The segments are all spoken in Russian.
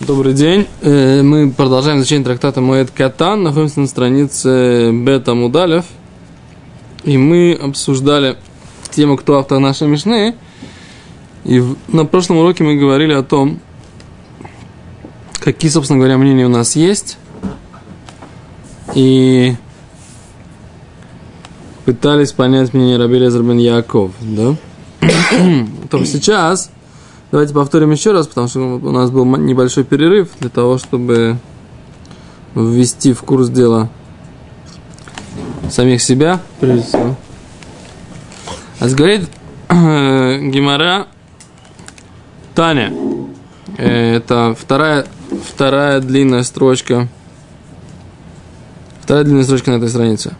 Добрый день. Э, мы продолжаем изучение трактата Моэд Катан. Находимся на странице Бета Мудалев. И мы обсуждали тему, кто автор нашей Мишны. И на прошлом уроке мы говорили о том, какие, собственно говоря, мнения у нас есть. И пытались понять мнение Раби Лезер бен Яков, да? То сейчас давайте повторим еще раз, потому что у нас был небольшой перерыв для того, чтобы ввести в курс дела самих себя, прежде всего. А говорит Гимара Таня. Э, это вторая, вторая длинная строчка. Вторая длинная строчка на этой странице.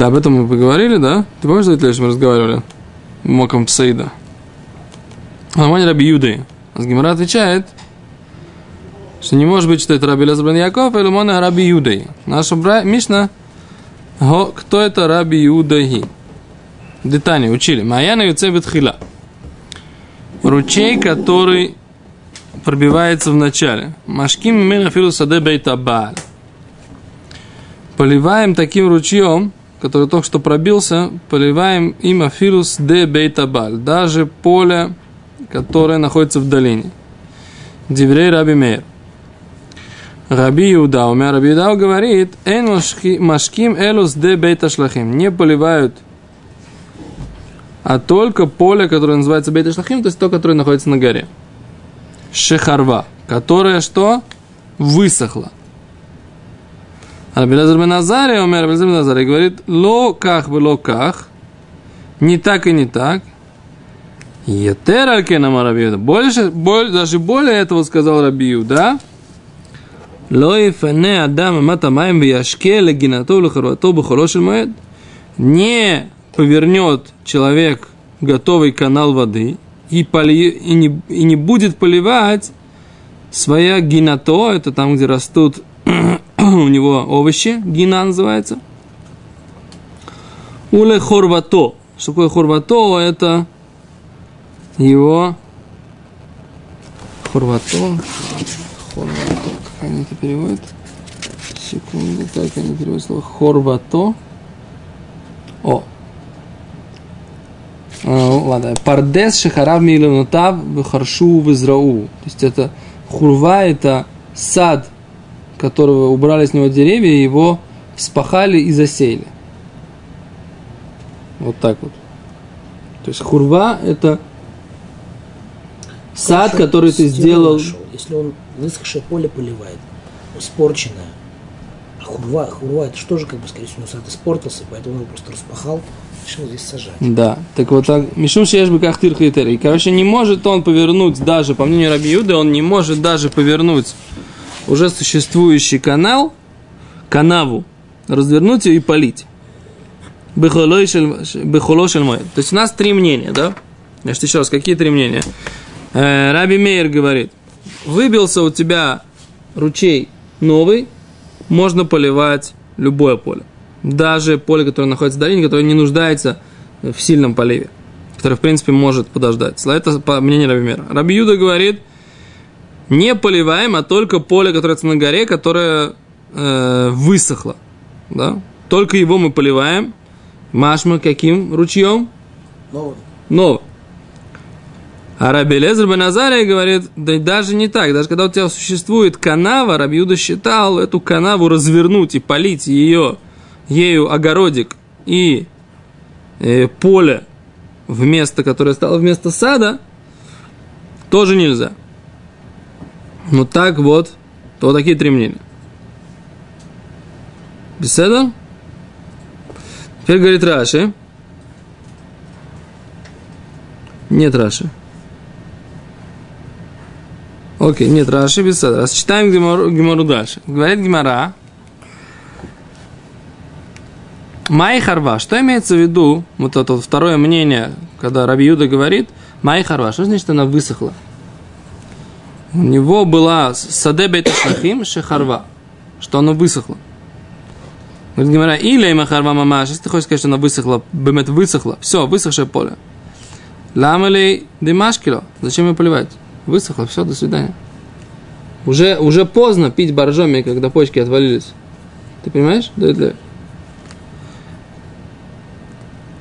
Да, об этом мы поговорили, да? Ты помнишь, что мы разговаривали? Моком Псейда. Нормально Раби Юды. Азгимара отвечает, что не может быть, что это Раби Лезер Яков или Мона Раби Юдей. Наша бра... Мишна, кто это Раби Юдей? Детани учили. Маяна Юцебет Хила. Ручей, который пробивается в начале. Машким Мерафилу Саде Бейтабаль. Поливаем таким ручьем, который только что пробился, поливаем им Афилус де Бейтабаль. Даже поле, которое находится в долине. Диврей Раби Мейр. Раби Иуда, у меня Раби Иуда говорит, «Эн машким элус де бейта шлахим». Не поливают, а только поле, которое называется бейта шлахим, то есть то, которое находится на горе. Шехарва, которое что? Высохло. Рабелезер бен Азари, умер Рабелезер бен Азари, говорит, локах бы локах, не так и не так. Етеракенама Рабиуда. Больше, боль, даже более этого сказал Рабиуда. Ло и фене адам матамаем в яшке легинату лехарвату бухолошин моед. Не повернет человек готовый канал воды и, поли, и, не, и не будет поливать своя гинато, это там, где растут у него овощи, гина называется. Уле хорвато. Что такое хорвато? Это его хорвато. Хорвато они это переводят? Секунду, как они переводят слово хорвато? О. А, ладно. Пардес шахарав милунотав вихаршу визрау. То есть это хурва, это сад, которого убрали с него деревья, его спахали и засеяли. Вот так вот. То есть хурва это сад, который ты сделал. Если он высохшее поле поливает, испорченное. А хурва, хурва, это что же, как бы, скорее всего, сад испортился, поэтому он просто распахал, решил здесь сажать. Да, так вот так, Мишум Шеш Бекахтир Хитери. Короче, не может он повернуть даже, по мнению Раби Юды, он не может даже повернуть уже существующий канал, канаву, развернуть ее и полить. Бехолошель. То есть у нас три мнения, да? Значит, еще раз, какие три мнения? Э, Раби Мейер говорит, выбился у тебя ручей новый, можно поливать любое поле. Даже поле, которое находится в долине, которое не нуждается в сильном поливе, которое, в принципе, может подождать. Это по мнению Раби Мера. Раби Юда говорит, не поливаем, а только поле, которое на горе, которое э, высохло. Да? Только его мы поливаем. Машма каким ручьем? Новым. Новым. А Раби Лезер Беназария говорит, да даже не так, даже когда у тебя существует канава, Рабиуда считал эту канаву развернуть и полить ее, ею огородик и э, поле вместо, которое стало вместо сада, тоже нельзя. Ну так вот, то вот такие три мнения. Беседа? Теперь говорит Раши. Нет Раши. Окей, нет, Раши без сада. Читаем Гимару, Гимару дальше. Говорит Гимара. מאי חרבה. Что имеется в виду? Вот это вот второе мнение, когда Раби Юда говорит, מאי חרבה. Что значит она высохла? У него была שדה בית השלחין שחרבה, что оно высохло. Говорит Гимара, или махарва мамаш, если ты хочешь сказать, что она высохла, бемет высохла, все, высохшее поле. Ламали димашкило, зачем ее поливать? Высохло, все, до свидания. Уже, уже поздно пить боржоми, когда почки отвалились. Ты понимаешь? Да, да.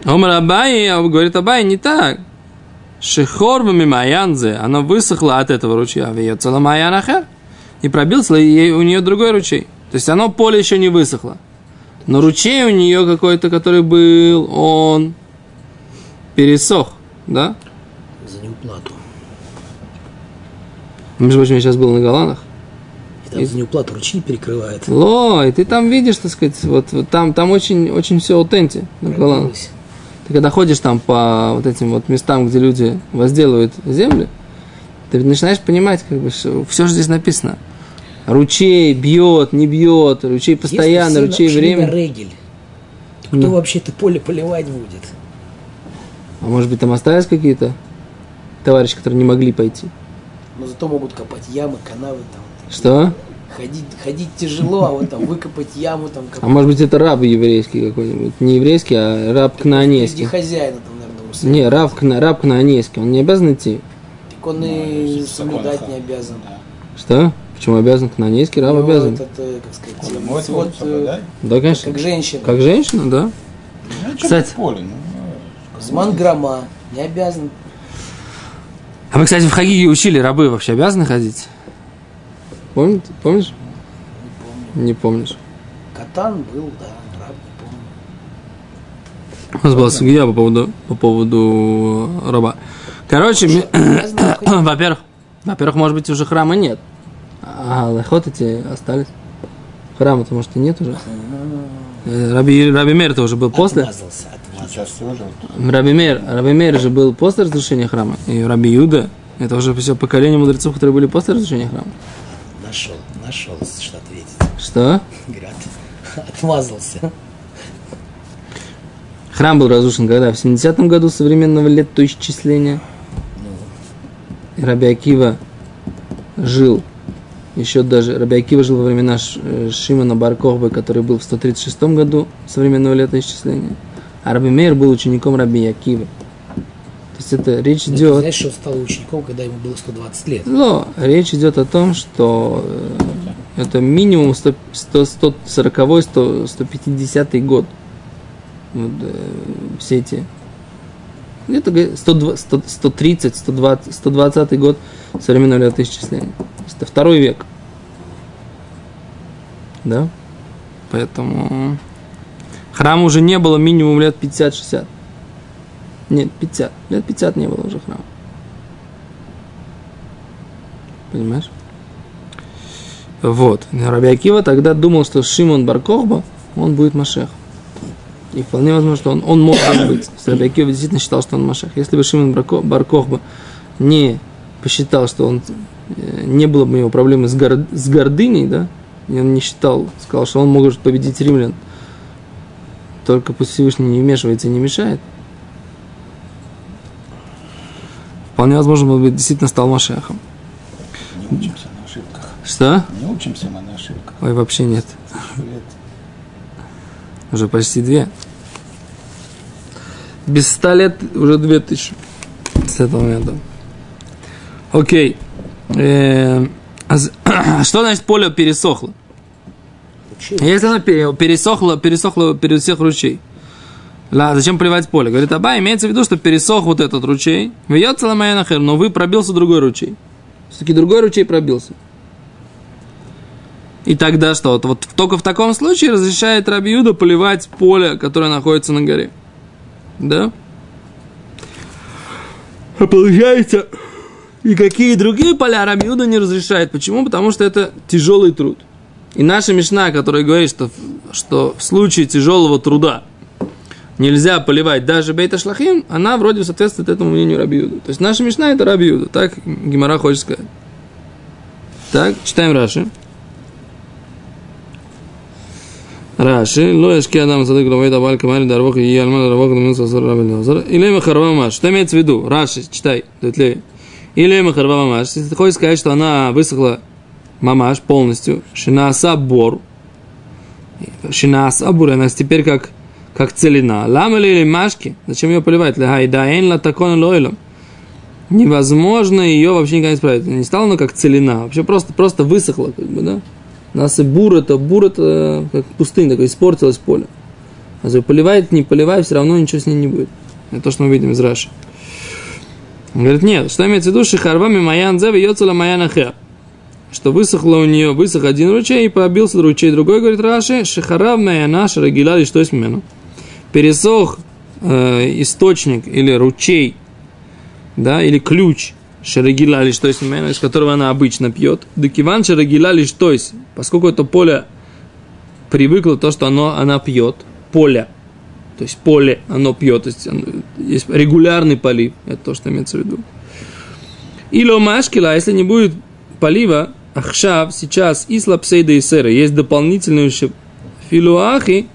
Омар Абай, а говорит Абай, не так. Шехорвами Маянзе, она высохла от этого ручья, вьется Маянахер, и пробился ей у нее другой ручей. То есть оно поле еще не высохло. Но ручей у нее какой-то, который был, он пересох, да? За неуплату. Между прочим, я сейчас был на Голландах. И там за неуплату ручей перекрывает. Ло, и ты там видишь, так сказать, вот, вот там, там очень, очень все аутенти на Голландах. Ты когда ходишь там по вот этим вот местам, где люди возделывают земли, ты начинаешь понимать, как бы, что все же здесь написано. Ручей бьет, не бьет, ручей постоянно, Если ручей время. регель, то кто Ну. вообще это поле поливать будет? А может быть там остались какие-то товарищи, которые не могли пойти? Но зато могут копать ямы, канавы там. Что? Ходить, ходить тяжело, а вот там выкопать яму там А может быть это раб еврейский какой-нибудь? Не еврейский, а раб кнаанейский. хозяина там, наверное, усадьбы. Не, раб, кна, раб кнаанейский. Он не обязан идти? Так он и соблюдать не обязан. Что? Почему обязан? Кнаанейский раб Ну, обязан. Этот, э, как сказать, мой вот, э. Да, конечно. как женщина. Как женщина, да. Ну, Кстати. поле, ну, Зман грома, не обязан. А мы, кстати, в Хагиге учили, рабы вообще обязаны ходить? Помните? Помнишь? Не помнишь. Катан был, да, раб, не помню. У нас была судья по поводу, по поводу раба. Короче, во-первых, во-первых, может быть, уже храма нет. А лохот эти остались. Храма-то, может, и нет уже. Э, Раби, Раби Мер-то уже был после. Отмазался, отмазался. Раби Мер, Раби Мер же был после разрушения храма. И Раби Юда, это уже все поколение мудрецов, которые были после разрушения храма. Нашел, нашел, что ответить. Что? Говорят, отмазался. Храм был разрушен когда? В 70-м году современного летоисчисления. И Раби Акива жил, еще даже, Раби Акива жил во времена э, Шимона Баркохбы, который был в 136 году современного летоисчисления. А Раби Мейр был учеником Раби Акивы. Есть это речь Ну, ты идет... знаешь, что он стал учеником, когда ему было 120 лет. Но речь идет о том, что э, это минимум 100, 100, 140 100, 150 год. Вот, э, все эти где-то г- 120, 100, 130, 120, 120 год современного летоисчисления. Это второй век. Да? Поэтому храма уже не было минимум лет 50-60. Нет, 50. Лет 50 не было уже храма. Понимаешь? Вот. Раби тогда думал, что Шимон Баркохба, он будет Машех. И вполне возможно, что он, он мог быть. Раби действительно считал, что он Машех. Если бы Шимон Барко- Баркохба не посчитал, что он э, не было бы у него проблемы с, гор- с гордыней, да, и он не считал, сказал, что он может победить римлян, только пусть Всевышний не вмешивается и не мешает, вполне возможно, он бы действительно стал Машехом. Не учимся на ошибках. Что? Не учимся мы на ошибках. Ой, вообще нет. Уже почти две. Без ста лет уже две тысячи. С этого момента. Окей. Э, а Что значит поле пересохло? Учил. Если оно пере- пересохло, пересохло перед всех ручей. Ла, зачем поливать поле? Говорит, Аба, имеется в виду, что пересох вот этот ручей. Вьет нахер, но вы пробился другой ручей. Все-таки другой ручей пробился. И тогда что? Вот, вот только в таком случае разрешает Рабиуда поливать поле, которое находится на горе. Да? А получается, и какие другие поля Рабиуда не разрешает. Почему? Потому что это тяжелый труд. И наша Мишна, которая говорит, что, что в случае тяжелого труда нельзя поливать даже бейта шлахим, она вроде соответствует этому мнению Рабиуда. То есть наша Мишна это Рабиуда. Так Гимара хочет сказать. Так, читаем Раши. Раши, ло яшки адам садык лавайт абаль камари дарвох и альман дарвох дамин сасар рабель назар. Или махарва мамаш. Что имеется в виду? Раши, читай. Дутлей. Или махарва мамаш. Если ты хочешь сказать, что она высохла мамаш полностью, шинаса бор, Шинас абура, она теперь как, как целина. Лама или машки, зачем ее поливать? Лехай да эн ла такон лойлом. Невозможно ее вообще никогда не исправить. Не стала она как целина, вообще просто, просто высохла, как бы, да? У нас и бур это, бур это как пустынь такой, испортилось поле. А если поливает, не поливает, все равно ничего с ней не будет. Это то, что мы видим из Раши. Он говорит, нет, что имеется в виду, шихарвами маян зева йоцела маян. Что высохло у нее, высох один ручей и побился ручей другой, говорит Раши, шихарав маяна шарагиля, что есть мену. Пересох э, источник или ручей, да, или ключ, шарагиля, или что есть из которого она обычно пьет. Декиван шарагиля, или что есть, поскольку это поле привыкло то, что оно, она пьет, поле, то есть поле оно пьет, то есть есть регулярный полив, это то, что имеется в виду. Или машкила, если не будет полива, ахшав, сейчас и слабсейда и сера, есть дополнительные филуахи,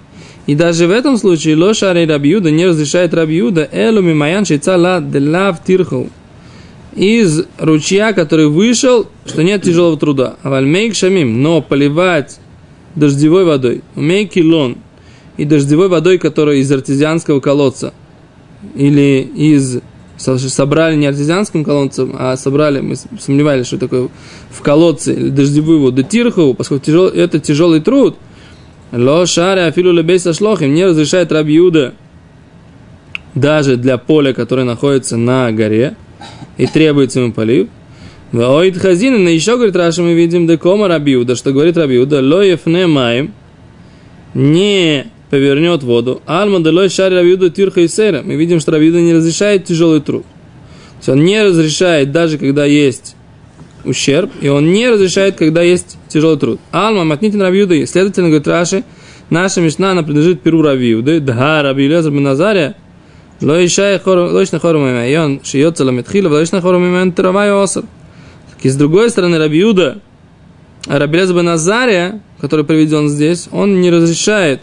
и даже в этом случае лошари рабиуда не разрешает рабиуда элуми маян шейцала делав тирху. Из ручья, который вышел, что нет тяжелого труда. Вальмейк шамим, но поливать дождевой водой, умей килон, и дождевой водой, которая из артезианского колодца, или из собрали не артезианским колодцем, а собрали, мы сомневались, что такое в колодце или дождевую воду тирхову, поскольку тяжел, это тяжелый труд, ло шаре афилу лебейса шлохим не разрешает рабиуда даже для поля, которое находится на горе, и требуется ему полив. Ваоид хазина, но еще, говорит Раша, мы видим декома рабиуда, что говорит рабиуда, ло ефне маем, не повернет воду. Альма делой шари Равиуда тирха и сера. Мы видим, что Равиуда не разрешает тяжелый труд. То есть он не разрешает даже когда есть ущерб, и он не разрешает, когда есть тяжелый труд. Алма матнитин Рабиуды, следовательно, говорит Раши, наша мечта, она принадлежит Перу Рабиуды, да, Раби Лезер Беназария, Лоишай хорум и он шиется ламетхила, лоишна хорум имен травай осар. И с другой стороны, Рабиуда, Рабелез Назария, который приведен здесь, он не разрешает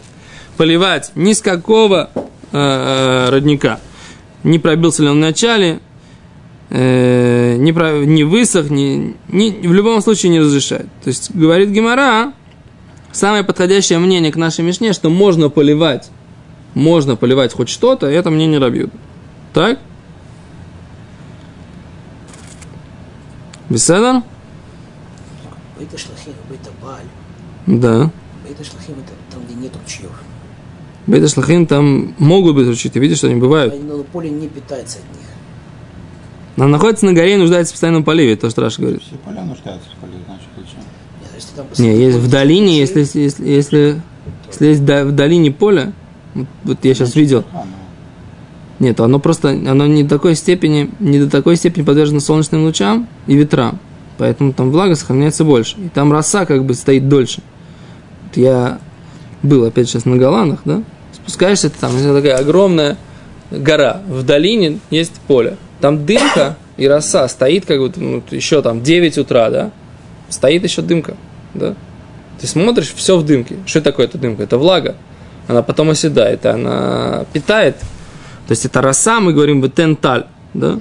поливать ни с какого э, э родника. Не пробился ли он в начале, э, не, про, не высох, не, не, в любом случае не разрешает. То есть, говорит Гемора, самое подходящее мнение к нашей Мишне, что можно поливать, можно поливать хоть что-то, это мнение Рабьюда. Так? Беседа? Да. Бейта шлахим это там, где нет ручьев. Бейта шлахин там могут быть ручьи, ты видишь, что они бывают. Но поле не питается от них. Она находится на горе и нуждается в постоянном поливе, то, что Раша говорит. Все поля нуждаются в поле, значит, зачем? Нет, если там Не, есть в долине, если, если, если, если есть в долине поле, вот, вот я сейчас видел, А, ну, нет, оно просто, оно не до такой степени, не до такой степени подвержено солнечным лучам и ветрам, поэтому там влага сохраняется больше, и там роса как бы стоит дольше. Вот я был опять сейчас на Голландах, да, спускаешься, там такая огромная гора, в долине есть поле, там дымка и роса стоит как бы, ну, еще там 9 утра, да, стоит еще дымка, да, ты смотришь, все в дымке. Что такое эта дымка? Это влага. Она потом оседает, она питает. То есть это роса, мы говорим, бетенталь, да?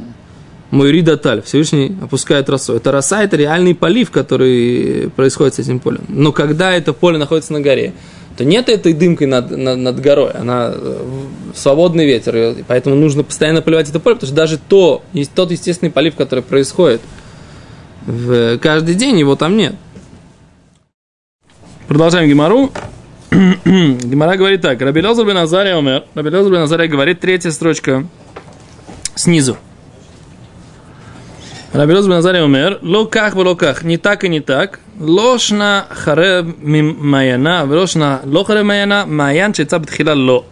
Мой ридаталь, Всевышний опускает росу. Это роса, это реальный полив, который происходит с этим полем. Но когда это поле находится на горе, то нет этой дымкой над, над, над горой, она э, свободный ветер, поэтому нужно постоянно поливать это поле, потому что даже то, тот естественный полив, который происходит в каждый день, его там нет. Продолжаем Гимару. Гимара говорит так. Раби Лозер бен умер. Раби Лозер бен говорит, третья строчка снизу. Раби Лозер бен Азария умер. Локах в локах. Не так и не так. Лошна харев мим маяна. Лошна лохарев маяна. Маян чеца бтхила ло.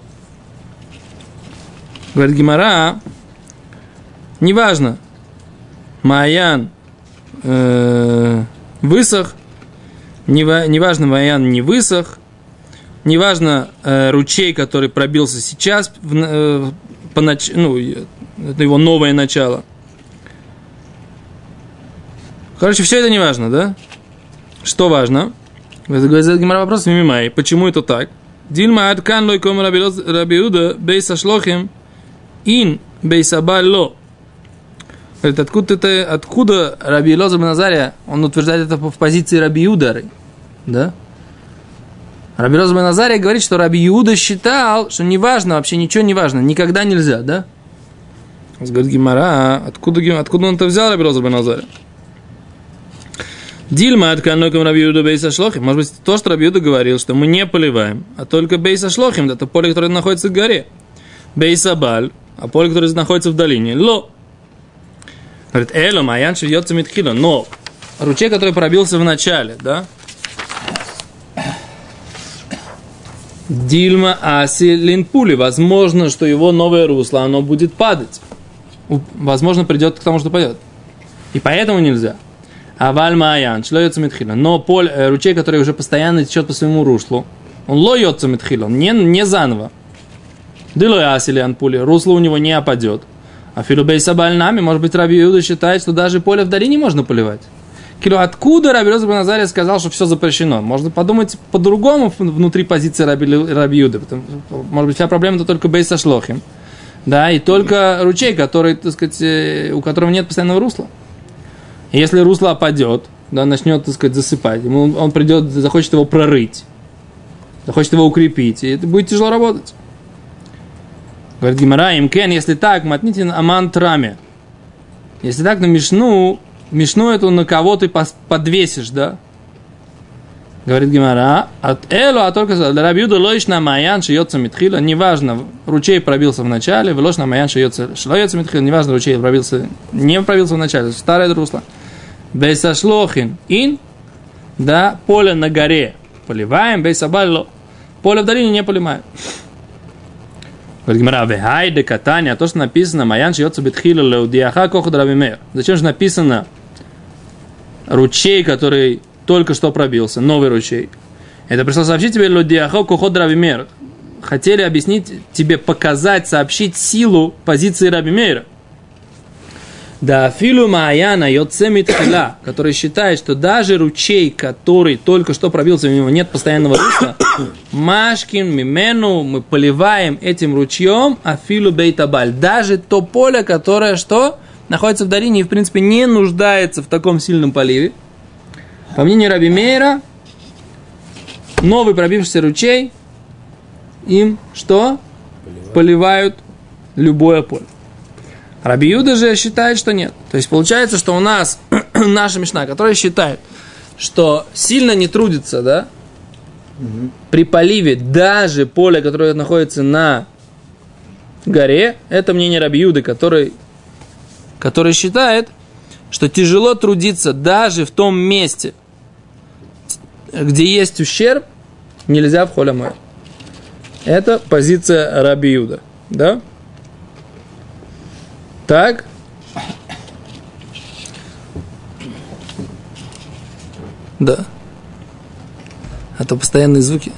Говорит Гимара. Неважно. Маян э, высох Нева- неважно, Ваян не высох, неважно, э, ручей, который пробился сейчас, в, э, по нач- ну, это его новое начало. Короче, все это не важно, да? Что важно? Говорит Гимара вопрос мимимай. Почему это так? Дильма адкан лой ком рабиуда бейса шлохим ин бейса ло. Говорит, откуда это, откуда Раби Лоза Назария, он утверждает это в позиции Раби Удары, да? Раби Роза бен Азария говорит, что Раби Иуда считал, что неважно, вообще ничего не важно, никогда нельзя, да? Говорит Гимара, «А откуда, откуда он это взял, Раби Роза бен Азария? Дильма от каноком Раби Юда Бейса Шлохим. Может быть, то, что Раби Юда говорил, что мы не поливаем, а только Бейса Шлохим, это поле, которое находится в горе. Бейса Баль, а поле, которое находится в долине. Ло. Говорит, Эло, Маян швьется Митхила. Но ручей, который пробился в начале, да? Дильма Аси Линпули. Возможно, что его новое русло, оно будет падать. Возможно, придет к тому, что пойдет. И поэтому нельзя. А вальма аян, шло йоца митхила. Но поле, э, ручей, который уже постоянно течет по своему руслу, он ло йоца митхила, не, не заново. Дыло асили анпули, русло у него не опадет. А филубей сабаль нами, может быть, Раби Иуда считает, что даже поле в долине можно поливать. Кило, откуда Раби Леза Назария сказал, что все запрещено? Можно подумать по-другому внутри позиции Раби, Раби Юды. Потому- может быть, вся проблема это только Бейса Шлохим. Да, и только ручей, который, так сказать, э, у которого нет постоянного русла. Если русло опадет, да, начнет, так сказать, засыпать, ему он, придет, захочет его прорыть, захочет его укрепить, и это будет тяжело работать. Говорит Гимара, им кен, если так, матните на аман траме. Если так, на мишну, мишну эту на кого ты подвесишь, да? Говорит Гимара, от эло, а только рабиуда лоиш на маян шиется митхила, неважно, ручей пробился в начале, в на маян шиется шлоется митхила, неважно, ручей пробился, не пробился в начале, старое русло. Бейсашлохин ин, да, поле на горе поливаем, бейсабалло, поле в долине не поливаем. Говорит Гимара, вехайде катания, то, что написано, маян шиется битхила леудиаха кохот рабимер. Зачем же написано ручей, который только что пробился, новый ручей? Это пришло сообщить тебе леудиаха кохот рабимер. Хотели объяснить тебе, показать, сообщить силу позиции Рабимейра. Да, филу Маяна Йоцемитхила, который считает, что даже ручей, который только что пробился, у него нет постоянного русла, Машкин, Мимену, мы поливаем этим ручьем Афилу Бейтабаль. Даже то поле, которое что? Находится в долине и, в принципе, не нуждается в таком сильном поливе. По мнению Раби Мейра, новый пробившийся ручей, им что? Поливают любое поле. Раби Юда же считает, что нет. То есть получается, что у нас наша мешна, которая считает, что сильно не трудится, да, при поливе даже поле, которое находится на горе, это мнение Раби Юды, который, который считает, что тяжело трудиться даже в том месте, где есть ущерб, нельзя в холе мэр. Это позиция Раби Юда, да? Так. Да. А то постоянные звуки.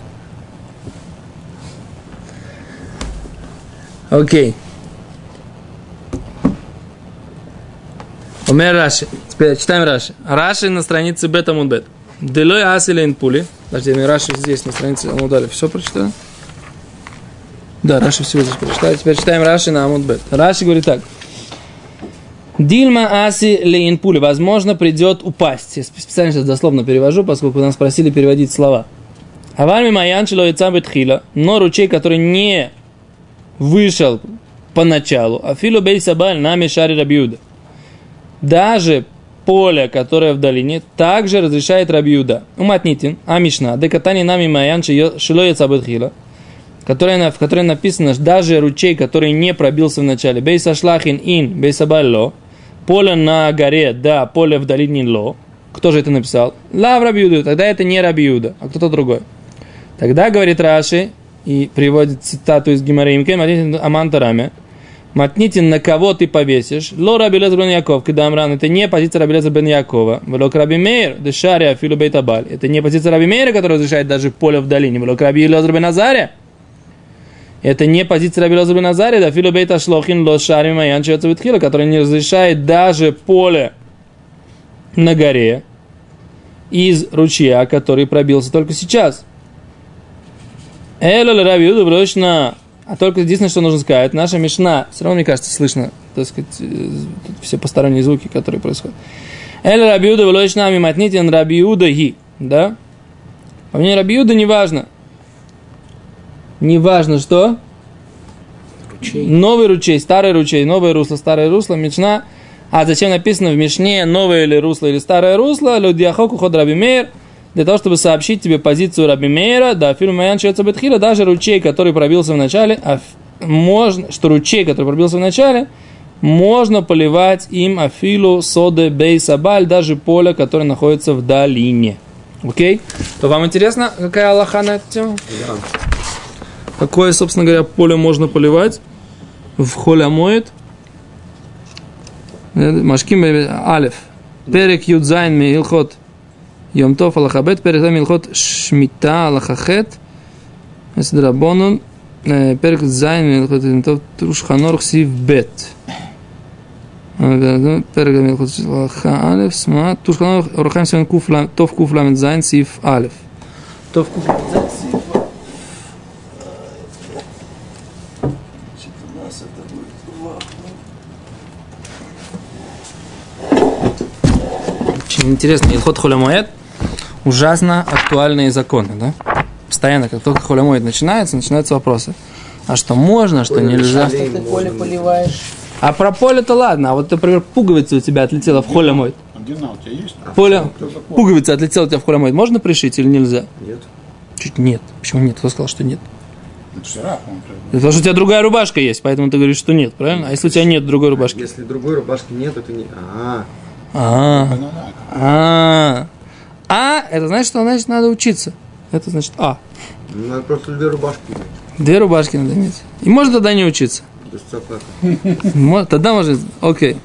Окей. Умер Раши. Теперь читаем Раши. Раши на странице Бета Мудбет. Делой Асилейн Пули. Подожди, Раши здесь на странице Амудали. Все прочитали? Да, Раши всего здесь прочитали. Теперь читаем Раши на Амудбет. Раши говорит так. Дильма Аси Лейнпули, возможно, придет упасть. Я специально сейчас дословно перевожу, поскольку нас просили переводить слова. Аварми Маянчило и Цабетхила, но ручей, который не вышел поначалу, а Филу Бей Сабаль нами Шари Рабиуда. Даже поле, которое в долине, также разрешает Рабиуда. Уматнитин, а Мишна, декатани нами Маян Шило и Цабетхила, которое, в которой написано, что даже ручей, который не пробился в начале, Бейса Шлахин Ин, Бейса Балло, поле на горе, да, поле в долине Ло. Кто же это написал? Лав Рабиуда, тогда это не Рабиуда, а кто-то другой. Тогда, говорит Раши, и приводит цитату из Гимаримки, Матнитин Амантараме, Матнитин, на кого ты повесишь? Ло Раби Лезер бен Яков, Кедамран, это не позиция Раби Лезер бен Якова. Велок Раби Мейр, Дешария, Филу Бейтабаль. Это не позиция Раби Мейра, которая разрешает даже поле в долине. Велок Раби Лезер бен Азария. Это не позиция Раби Лоза бен Азария, да филу бейта шлохин ло шарим аян чецавитхила, который не разрешает даже поле на горе из ручья, который пробился только сейчас. Эло Раби Юда брочно, а только единственное, что нужно сказать, наша мишна, все равно, мне кажется, слышно, так сказать, э, все посторонние звуки, которые происходят. Эло Раби Юда брочно миматнитин Раби Юда ги, да? По мнению Раби Юда, неважно, неважно что, Ручей. новый ручей, старый ручей, новое русло, старое русло, Мишна. А зачем написано в Мишне новое или русло или старое русло? Людьяхоку ход Раби Мейр, для того, чтобы сообщить тебе позицию Раби Мейра, да, фильм Маян Бетхила, даже ручей, который пробился в начале, а можно, что ручей, который пробился в начале, можно поливать им афилу, соды, бей, сабаль, даже поле, которое находится в долине. Окей? То вам интересно, какая Аллаха на эту тему? Какое, собственно говоря, поле можно поливать? В холе моет. Э, Машким э, Алиф. Перек Юдзайн Милхот. Йомтов Аллахабет. Перек Милхот Шмита Аллахахет. Э, Сдрабонун. Перек Зайн Милхот. Йомтов Трушханор Сив Бет. Ну, перек Милхот Аллаха Алиф. Сма. Трушханор Рухам Сивен Куфла. Тов Куфламет Зайн Сив Алиф. Тов Куфламет Зайн Сив интересно, Илхот Холямоэд ужасно актуальные законы, да? Постоянно, как только Холямоэд начинается, начинаются вопросы. А что можно, а что нельзя? Что ты поле поливаешь? А про поле-то ладно, а вот, например, пуговица у тебя отлетела в Холямоэд. А где на у тебя есть? Поле, пуговица отлетела у тебя в Холямоэд, можно пришить или нельзя? Нет. Чуть нет. Почему нет? Кто сказал, что нет? Вчера. Потому что у тебя другая рубашка есть, поэтому ты говоришь, что нет, правильно? А если у тебя нет другой рубашки? Если другой рубашки нет, это не... А, А, Ну да, а, а, это значит, что значит надо учиться. Это значит а. надо просто две рубашки иметь. Две рубашки надо иметь. И можно тогда не учиться. Тогда может... Окей.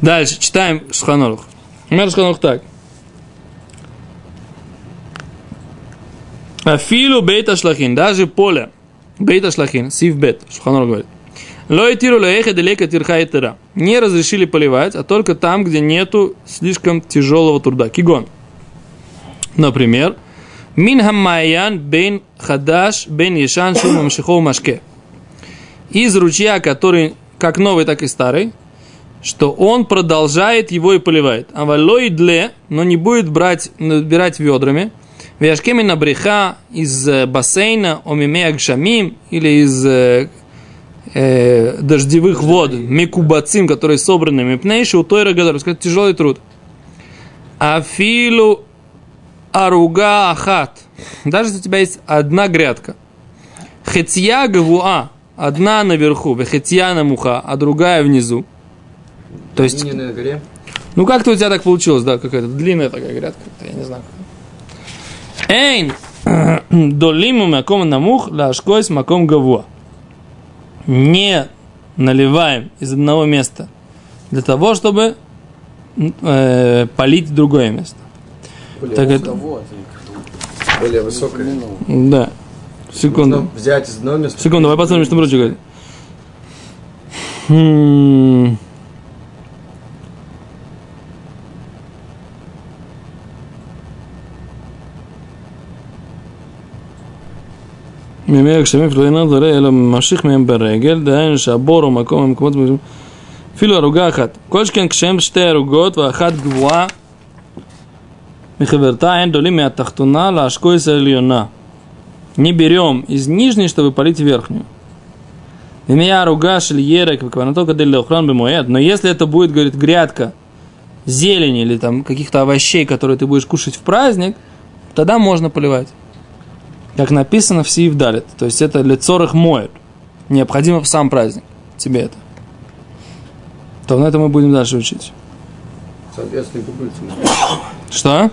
Дальше, читаем Шханорух. Мэр Шханорух так. Афилу бейта шлахин, даже поле. Бейта шлахин, сив бет, Шханорух говорит. Ло тиру лоэхе делека тирха и тера. Не разрешили поливать, а только там, где нету слишком тяжелого труда. Кигон. Например, Мин хаммаян бен хадаш бен ешан шум мамшихов машке. Из ручья, который как новый, так и старый, что он продолжает его и поливает. А валой дле, но не будет брать, набирать ведрами. Вяшкеми на бреха из э, бассейна, омиме гшамим, или из э, дождевых вод, микубацим, которые собраны мипнейши, у той рагадар, сказать, тяжелый труд. Афилу аруга ахат. Даже если у тебя есть одна грядка. Хетья гавуа. Одна наверху, вехетья на муха, а другая внизу. То есть, на ну как-то у тебя так получилось, да, какая-то длинная такая грядка, я не знаю. Эйн, долиму маком намух, лашкойс маком гавуа. Не наливаем из одного места для того, чтобы э, полить другое место. Так это, Более высокая. да. Секунду. Нужно взять из одного места. Секунду, давай посмотрим, что прочее говорит. Хм. ממאה גשמים ולא אינו דולה אלא ממשיך מהם ברגל, דהיינו שהבור הוא מקום במקומות אפילו ערוגה אחת. כל שכן כשהם שתי ערוגות ואחת גבוהה מחברתה, אין דולים מהתחתונה לאשכויס העליונה. Не берем из нижней, чтобы полить верхнюю. И меня руга шельерек, только для охран бемоэд. Но если это будет, говорит, грядка зелени или там каких-то овощей, которые ты будешь кушать в праздник, тогда можно поливать. Как написано в Сиев Далит. То есть это лицорых моет. Необходимо в сам праздник. Тебе это. То на этом мы будем дальше учить. Соответственно. Что?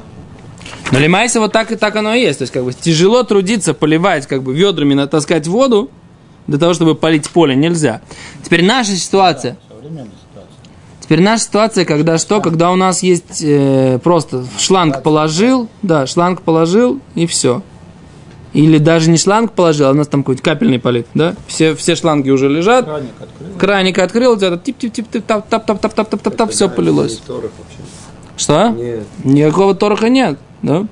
Но лимайся вот так и так оно и есть. То есть, как бы тяжело трудиться, поливать, как бы ведрами натаскать воду, для того, чтобы полить поле, нельзя. Теперь наша ситуация. Современная ситуация. Теперь наша ситуация, когда что? Когда у нас есть э, просто шланг положил, да, шланг положил и все. Или даже не шланг положил, а у нас там какой-то капельный полив, да? Все, все шланги уже лежат. Краник открыл. Краник открыл, где-то тип-тип-тип, тап-тап-тап-тап-тап-тап, все полилось. Что? Нет. Никакого טרחא нет, да?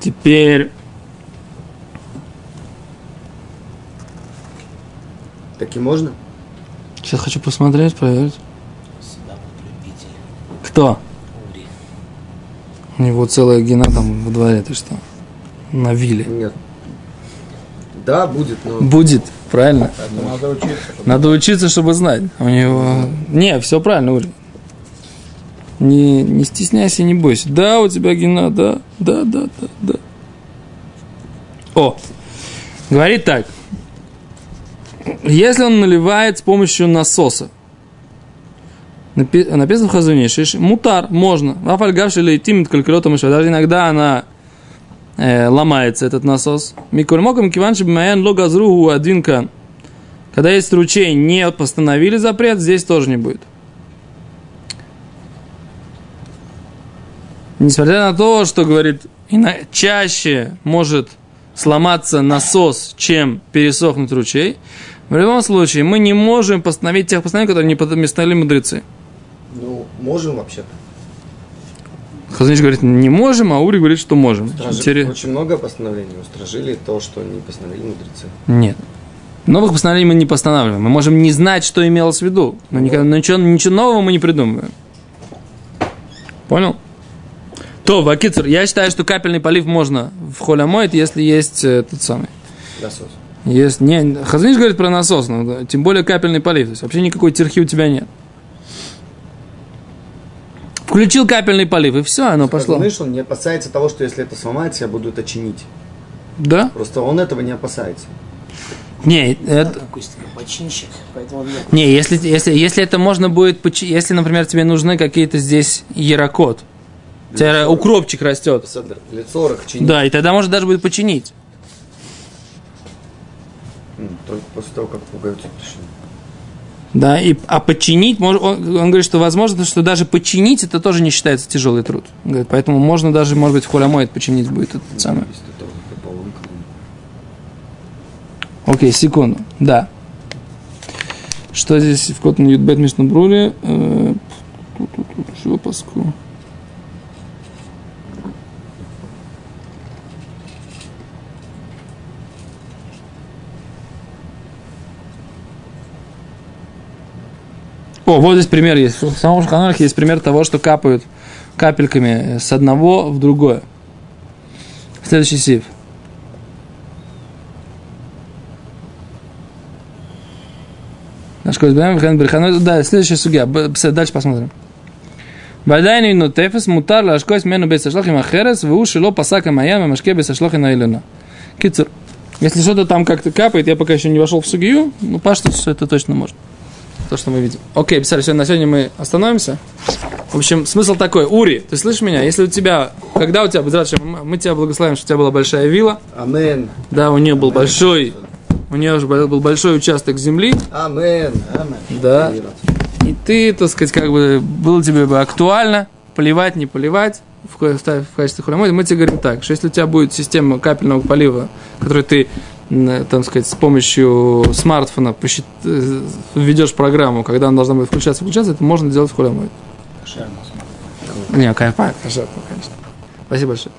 Теперь... Так и можно? Сейчас хочу посмотреть, проверить. Кто? У него целая гена там во дворе, ты что? На вилле. Нет. Да, будет, но... Будет, правильно? Поэтому надо учиться. чтобы- Надо учиться, чтобы знать. У него... Не, все правильно, Ури. Не, не стесняйся, не бойся. Да, у тебя гена, да, да, да, да, да. О, говорит так. Если он наливает с помощью насоса, напи- написано в Хазуне, мутар, можно. Афальгавши или тимит калькулятом еще. Даже иногда она э, ломается, этот насос. Микульмоком киванши бмаян ло газругу один кан. Когда есть ручей, не постановили запрет, здесь тоже не будет. Несмотря на то, что, говорит, чаще может сломаться насос, чем пересохнуть ручей, в любом случае мы не можем постановить тех постановлений, которые не постановили мудрецы. Ну, можем вообще-то. Хазанич говорит, не можем, а Ури говорит, что можем. Стражи- Очень много постановлений устражили то, что не постановили мудрецы. Нет. Новых постановлений мы не постанавливаем. Мы можем не знать, что имелось в виду. Но никогда- но ничего, ничего нового мы не придумываем. Понял? То, Вакицер, я считаю, что капельный полив можно в холямоид, если есть э, тот самый. Насос. Есть, не, Хазаниш говорит про насос, но, да, тем более капельный полив. То есть вообще никакой терхи у тебя нет. Включил капельный полив, и все, оно пошло. Знаешь, он не опасается того, что если это сломается, я буду это чинить. Да? Просто он этого не опасается. Не, это, починщик, поэтому не- если, если, если это можно будет, почи- если, например, тебе нужны какие-то здесь ярокод, у тебя укропчик растет, Лет 40 чинить. да, и тогда может даже будет починить. Только после того, как пугаются решили. Да, и, а починить, он, он говорит, что возможно, что даже починить это тоже не считается тяжелый труд. Он говорит, поэтому можно даже, может быть, в холямоид починить будет это поломка. Окей, секунду, да. Что здесь в Котн Ютбет Мишнабрули? Э, Чего О, вот здесь пример есть. В самом Шуханарахе есть пример того, что капают капельками с одного в другое. Следующий сив. Наш Козбэм, Хэн Берхан. Да, следующая судья. Дальше посмотрим. ועדיין אינו תפס, מותר להשקוס ממנו בית השלוח עם החרס, והוא שלא פסק המים המשקה בית השלוח העליונה. Кицер, если что-то там как-то капает, я пока еще не вошел в сугию, ну, пашту все это точно можно. То, что мы видим. Окей, писали, все, на сегодня мы остановимся. В общем, смысл такой. Ури, ты слышишь меня? Если у тебя, когда у тебя, мы тебя благословим, что у тебя была большая вилла, Амен. да, у нее был большой, у нее уже был большой участок земли, Амен. да, и ты, так сказать, как бы было тебе бы актуально поливать, не поливать в, качестве хромоида, мы тебе говорим так, что если у тебя будет система капельного полива, которую ты, там сказать, с помощью смартфона посчит- э, введешь программу, когда она должна будет включаться, включаться, это можно делать в. Шермас. Не, конечно. Спасибо большое.